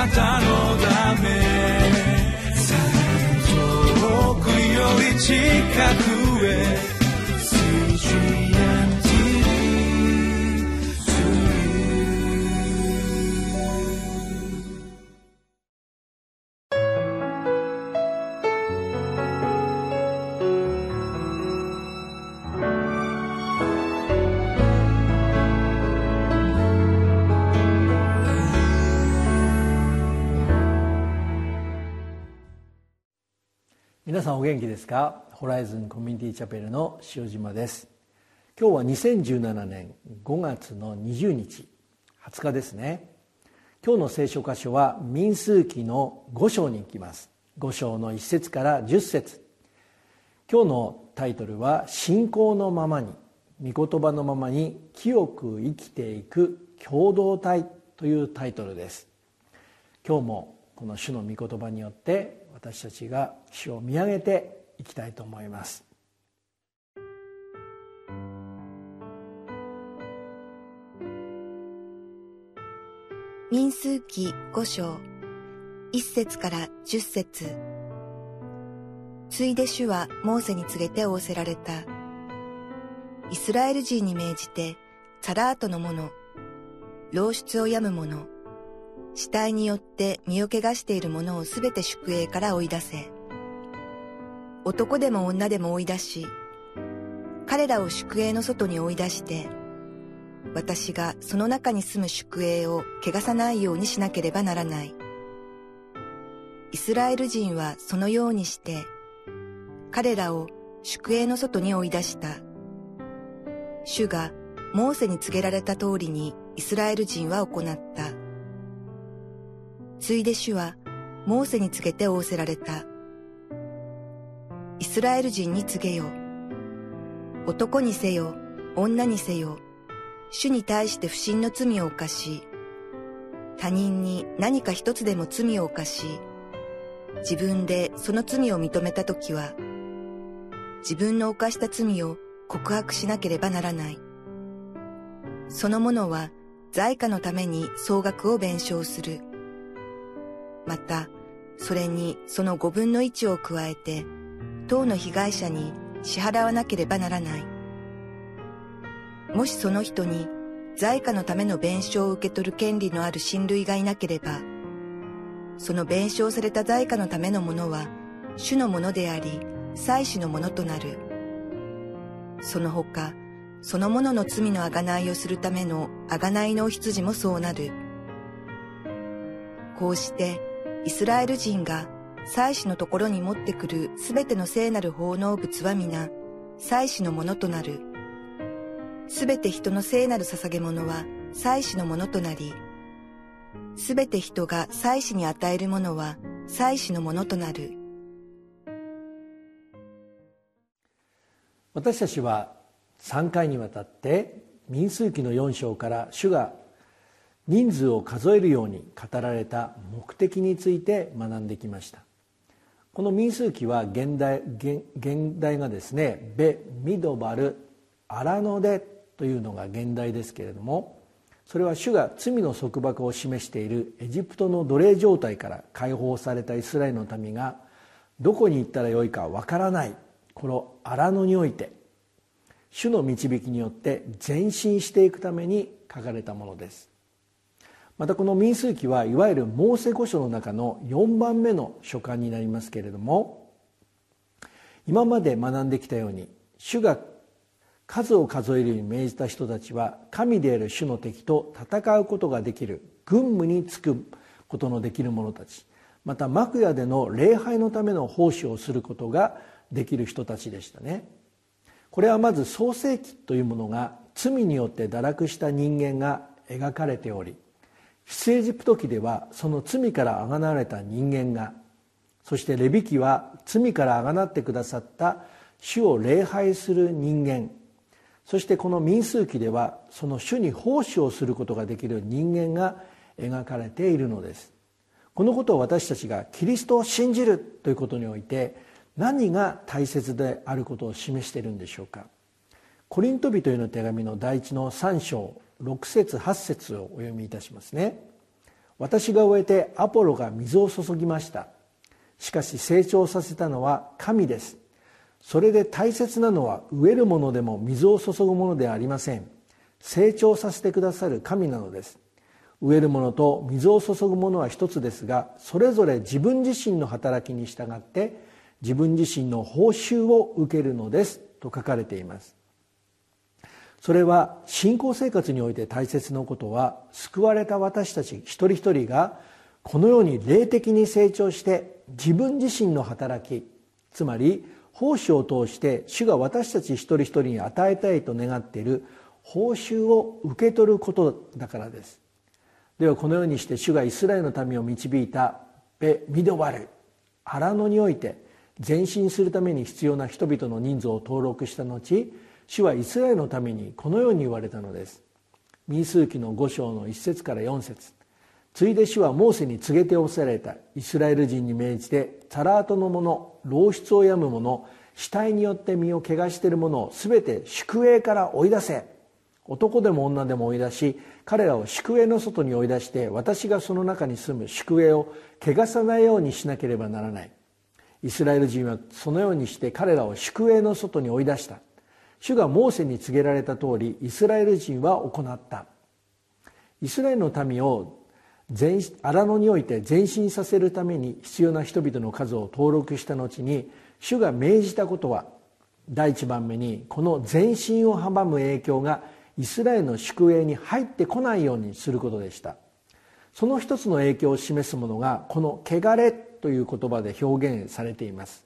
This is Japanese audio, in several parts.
なたのため。遠くより近く。皆さんお元気ですか？ホライズンコミュニティチャペルの塩島です。今日は2017年5月の20日20日ですね。今日の聖書箇所は民数記の5章に行きます。5章の1節から10節。今日のタイトルは「信仰のままに御言葉のままに清く生きていく共同体」というタイトルです。今日もこの主の御言葉によって私たちが主を見上げていきたいと思います。民数記五章。一節から十節。ついで主はモーセに告げて仰せられた。イスラエル人に命じてサラートの者老出を病む者。死体によって身を汚している者をすべて宿営から追い出せ。男でも女でも追い出し、彼らを宿営の外に追い出して、私がその中に住む宿営を汚さないようにしなければならない。イスラエル人はそのようにして、彼らを宿営の外に追い出した。主がモーセに告げられた通りにイスラエル人は行った。ついで主は、モーセに告げて仰せられた。イスラエル人に告げよ。男にせよ、女にせよ、主に対して不信の罪を犯し、他人に何か一つでも罪を犯し、自分でその罪を認めたときは、自分の犯した罪を告白しなければならない。その者は在家のために総額を弁償する。また、それにその五分の一を加えて、当の被害者に支払わなければならない。もしその人に在家のための弁償を受け取る権利のある親類がいなければ、その弁償された在家のためのものは主のものであり、祭司のものとなる。その他、そのものの罪の贖いをするための贖いのお羊もそうなる。こうして、イスラエル人が祭司のところに持ってくるすべての聖なる奉納物は皆、祭司のものとなる。すべて人の聖なる捧げ物は祭司のものとなり、すべて人が祭司に与えるものは祭司のものとなる。私たちは3回にわたって民数記の4章から主が人数を数えるように語られた目的について学んできました。この民数記は現代現代がですね「ベ・ミドバル・アラノデ」というのが現代ですけれどもそれは主が罪の束縛を示しているエジプトの奴隷状態から解放されたイスラエルの民がどこに行ったらよいかわからないこの荒野において主の導きによって前進していくために書かれたものです。またこの民数記はいわゆるモーセ御書の中の4番目の書簡になりますけれども今まで学んできたように主が数を数えるように命じた人たちは神である主の敵と戦うことができる軍務に就くことのできる者たちまた幕屋での礼拝のための奉仕をすることができる人たちでしたね。これはまず創世記というものが罪によって堕落した人間が描かれており出エジプト記ではその罪からあがなわれた人間がそしてレビ記は罪からあがなってくださった主を礼拝する人間。そしてこの民数記ではその主に奉仕をすることができる人間が描かれているのです。このことを私たちがキリストを信じるということにおいて何が大切であることを示しているんでしょうか。コリント人への手紙の第一の3章6節8節をお読みいたしますね。私が終えてアポロが水を注ぎました。しかし成長させたのは神です。それで大切なのは植えるものでも水を注ぐものではありません。成長させてくださる神なのです。植えるものと水を注ぐものは一つですがそれぞれ自分自身の働きに従って自分自身の報酬を受けるのですと書かれています。それは信仰生活において大切なことは救われた私たち一人一人がこのように霊的に成長して自分自身の働きつまり奉仕を通して主が私たち一人一人に与えたいと願っている報酬を受け取ることだからです。ではこのようにして主がイスラエルの民を導いたベ・ミドバル荒野において前進するために必要な人々の人数を登録した後主はイスラエルのためにこのように言われたのです。民数記の5章の1節から4節。ついで主はモーセに告げておせられた。イスラエル人に命じてサラートの者老出を病む者死体によって身を汚している者を全て宿営から追い出せ。男でも女でも追い出し彼らを宿営の外に追い出して私がその中に住む宿営を汚さないようにしなければならない。イスラエル人はそのようにして彼らを宿営の外に追い出した。主がモーセに告げられた通りイスラエル人は行った。イスラエルの民を荒野において前進させるために必要な人々の数を登録した後に主が命じたことは第一番目にこの前進を阻む影響がイスラエルの宿営に入ってこないようにすることでした。その一つの影響を示すものがこの「汚れ」という言葉で表現されています。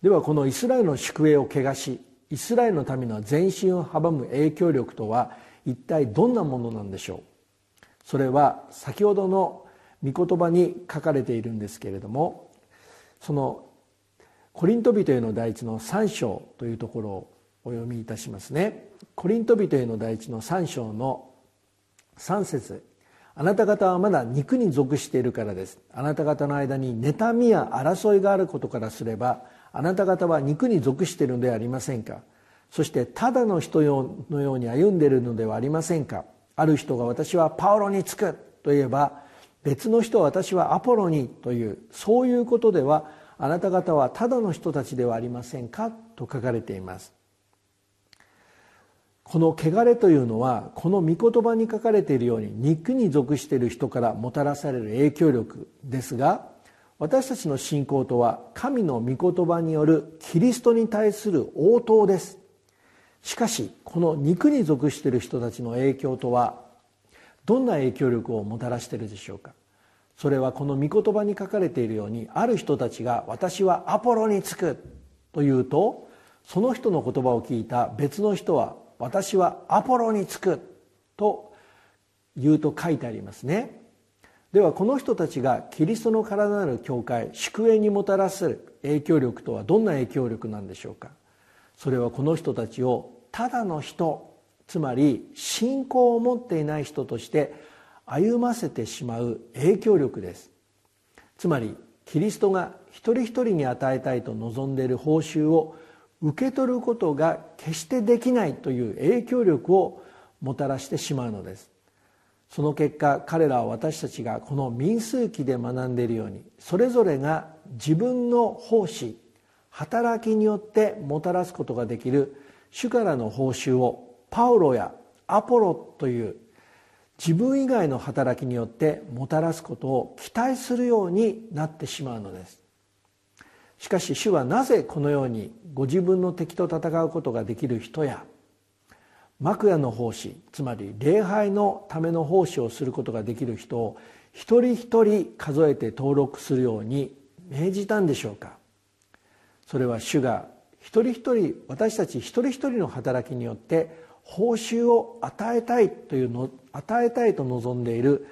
ではこのイスラエルの宿営を汚しイスラエルの民の前進を阻む影響力とは一体どんなものなんでしょう。それは先ほどの御言葉に書かれているんですけれどもそのコリント人への第一の3章というところをお読みいたしますね。コリント人への第一の3章の3節。あなた方はまだ肉に属しているからです。あなた方の間に妬みや争いがあることからすればあなた方は肉に属しているのではありませんか？そしてただの人のように歩んでいるのではありませんか？ある人が私はパウロにつくと言えば別の人は私はアポロにというそういうことではあなた方はただの人たちではありませんか？と書かれています。この汚れというのはこの御言葉に書かれているように肉に属している人からもたらされる影響力ですが私たちの信仰とは神の御言葉によるキリストに対する応答です。しかしこの肉に属している人たちの影響とはどんな影響力をもたらしているでしょうか？それはこの御言葉に書かれているようにある人たちが「私はアポロにつく」と言うとその人の言葉を聞いた別の人は「私はアポロにつく」と言うと書いてありますね。ではこの人たちがキリストの体なる教会宿営にもたらす影響力とはどんな影響力なんでしょうか？それはこの人たちをただの人つまり信仰を持っていない人として歩ませてしまう影響力です。つまりキリストが一人一人に与えたいと望んでいる報酬を受け取ることが決してできないという影響力をもたらしてしまうのです。その結果彼らは私たちがこの民数記で学んでいるようにそれぞれが自分の奉仕働きによってもたらすことができる主からの報酬をパウロやアポロという自分以外の働きによってもたらすことを期待するようになってしまうのです。しかし主はなぜこのようにご自分の敵と戦うことができる人や幕屋の奉仕つまり礼拝のための奉仕をすることができる人を一人一人数えて登録するように命じたんでしょうか。それは主が一人一人私たち一人一人の働きによって報酬を与えたいというの与えたいと望んでいる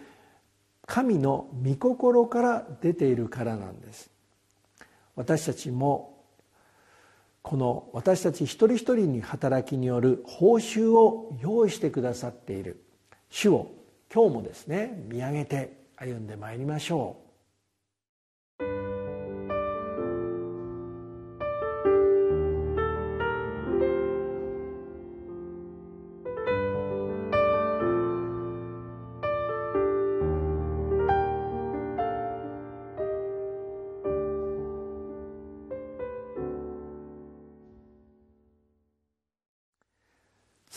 神の御心から出ているからなんです。私たちもこの私たち一人一人に働きによる報酬を用意してくださっている。主を今日もですね見上げて歩んでまいりましょう。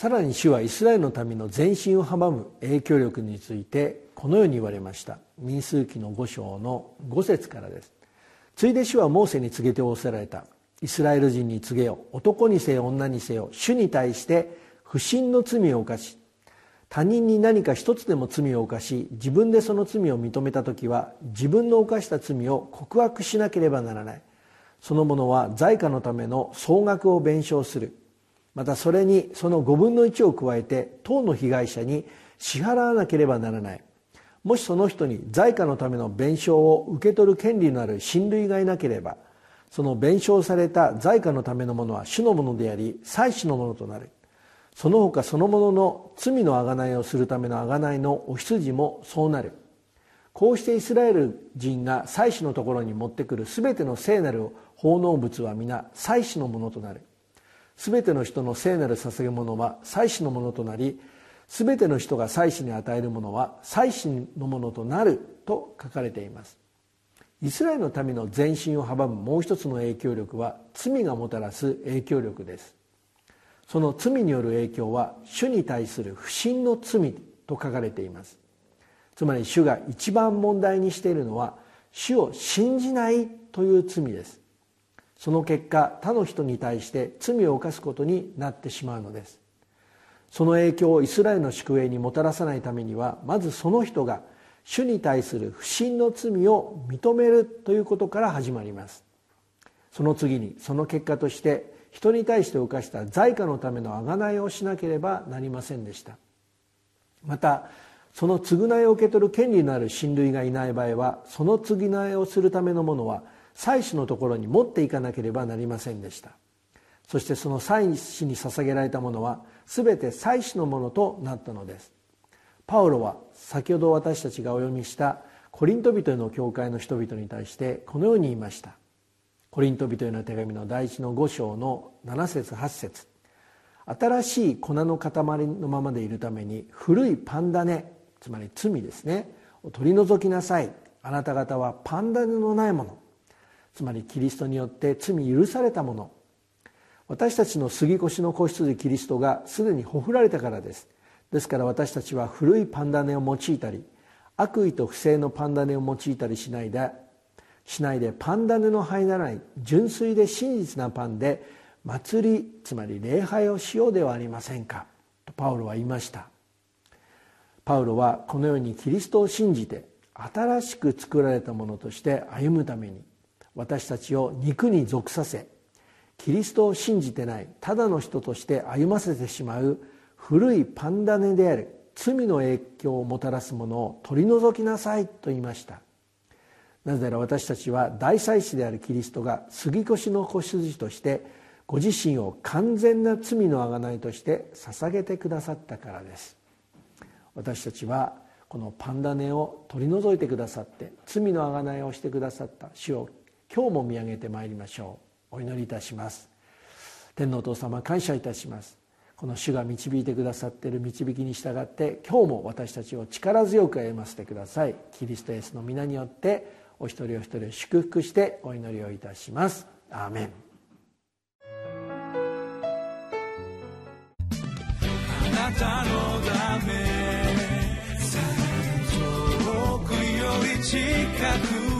さらに主はイスラエルの民の前進を阻む影響力についてこのように言われました。民数記の5章の5節からです。ついで主はモーセに告げて仰せられた。イスラエル人に告げよ男にせよ女にせよ。主に対して不信の罪を犯し他人に何か一つでも罪を犯し自分でその罪を認めた時は自分の犯した罪を告白しなければならない。その者は財貨のための総額を弁償する。またそれにその5分の1を加えて当の被害者に支払わなければならない。もしその人に財貨のための弁償を受け取る権利のある親類がいなければその弁償された財貨のためのものは主のものであり祭司のものとなる。その他そのものの罪の贖いをするための贖いのお羊もそうなる。こうしてイスラエル人が祭司のところに持ってくる全ての聖なる奉納物は皆祭司のものとなる。全ての人の聖なる捧げ物は祭司のものとなり全ての人が祭司に与えるものは祭司のものとなると書かれています。イスラエルの民の前進を阻むもう一つの影響力は罪がもたらす影響力です。その罪による影響は主に対する不信の罪と書かれています。つまり主が一番問題にしているのは主を信じないという罪です。その結果他の人に対して罪を犯すことになってしまうのです。その影響をイスラエルの宿営にもたらさないためにはまずその人が主に対する不信の罪を認めるということから始まります。その次にその結果として人に対して犯した財貨のための贖いをしなければなりませんでした。またその償いを受け取る権利のある親類がいない場合はその償いをするためのものは祭司のところに持っていかなければなりませんでした。そしてその祭司に捧げられたものは全て祭司のものとなったのです。パウロは先ほど私たちがお読みしたコリント人への教会の人々に対してこのように言いました。コリント人への手紙の第一の5章の7節8節。新しい粉の塊のままでいるために古いパンダネつまり罪ですねを取り除きなさい。あなた方はパンダネのないもの。つまりキリストによって罪許されたもの。私たちの杉越の子羊キリストがすでにほふられたからです。ですから私たちは古いパンダネを用いたり悪意と不正のパンダネを用いたりしないでしないでパンダネの入らない純粋で真実なパンで祭りつまり礼拝をしようではありませんか。とパウロは言いました。パウロはこのようにキリストを信じて新しく作られたものとして歩むために私たちを肉に属させキリストを信じてないただの人として歩ませてしまう古いパンダネである罪の影響をもたらすものを取り除きなさいと言いました。なぜなら私たちは大祭司であるキリストが杉越の子羊としてご自身を完全な罪の贖いとして捧げてくださったからです。私たちはこのパンダネを取り除いてくださって罪の贖いをしてくださった主を今日も見上げてまいりましょう。お祈りいたします。天皇お父様感謝いたします。この主が導いてくださっている導きに従って今日も私たちを力強く歩ませてください。キリストイエスの皆によってお一人お一人祝福してお祈りをいたします。アーメン。あなたのため遠くより近く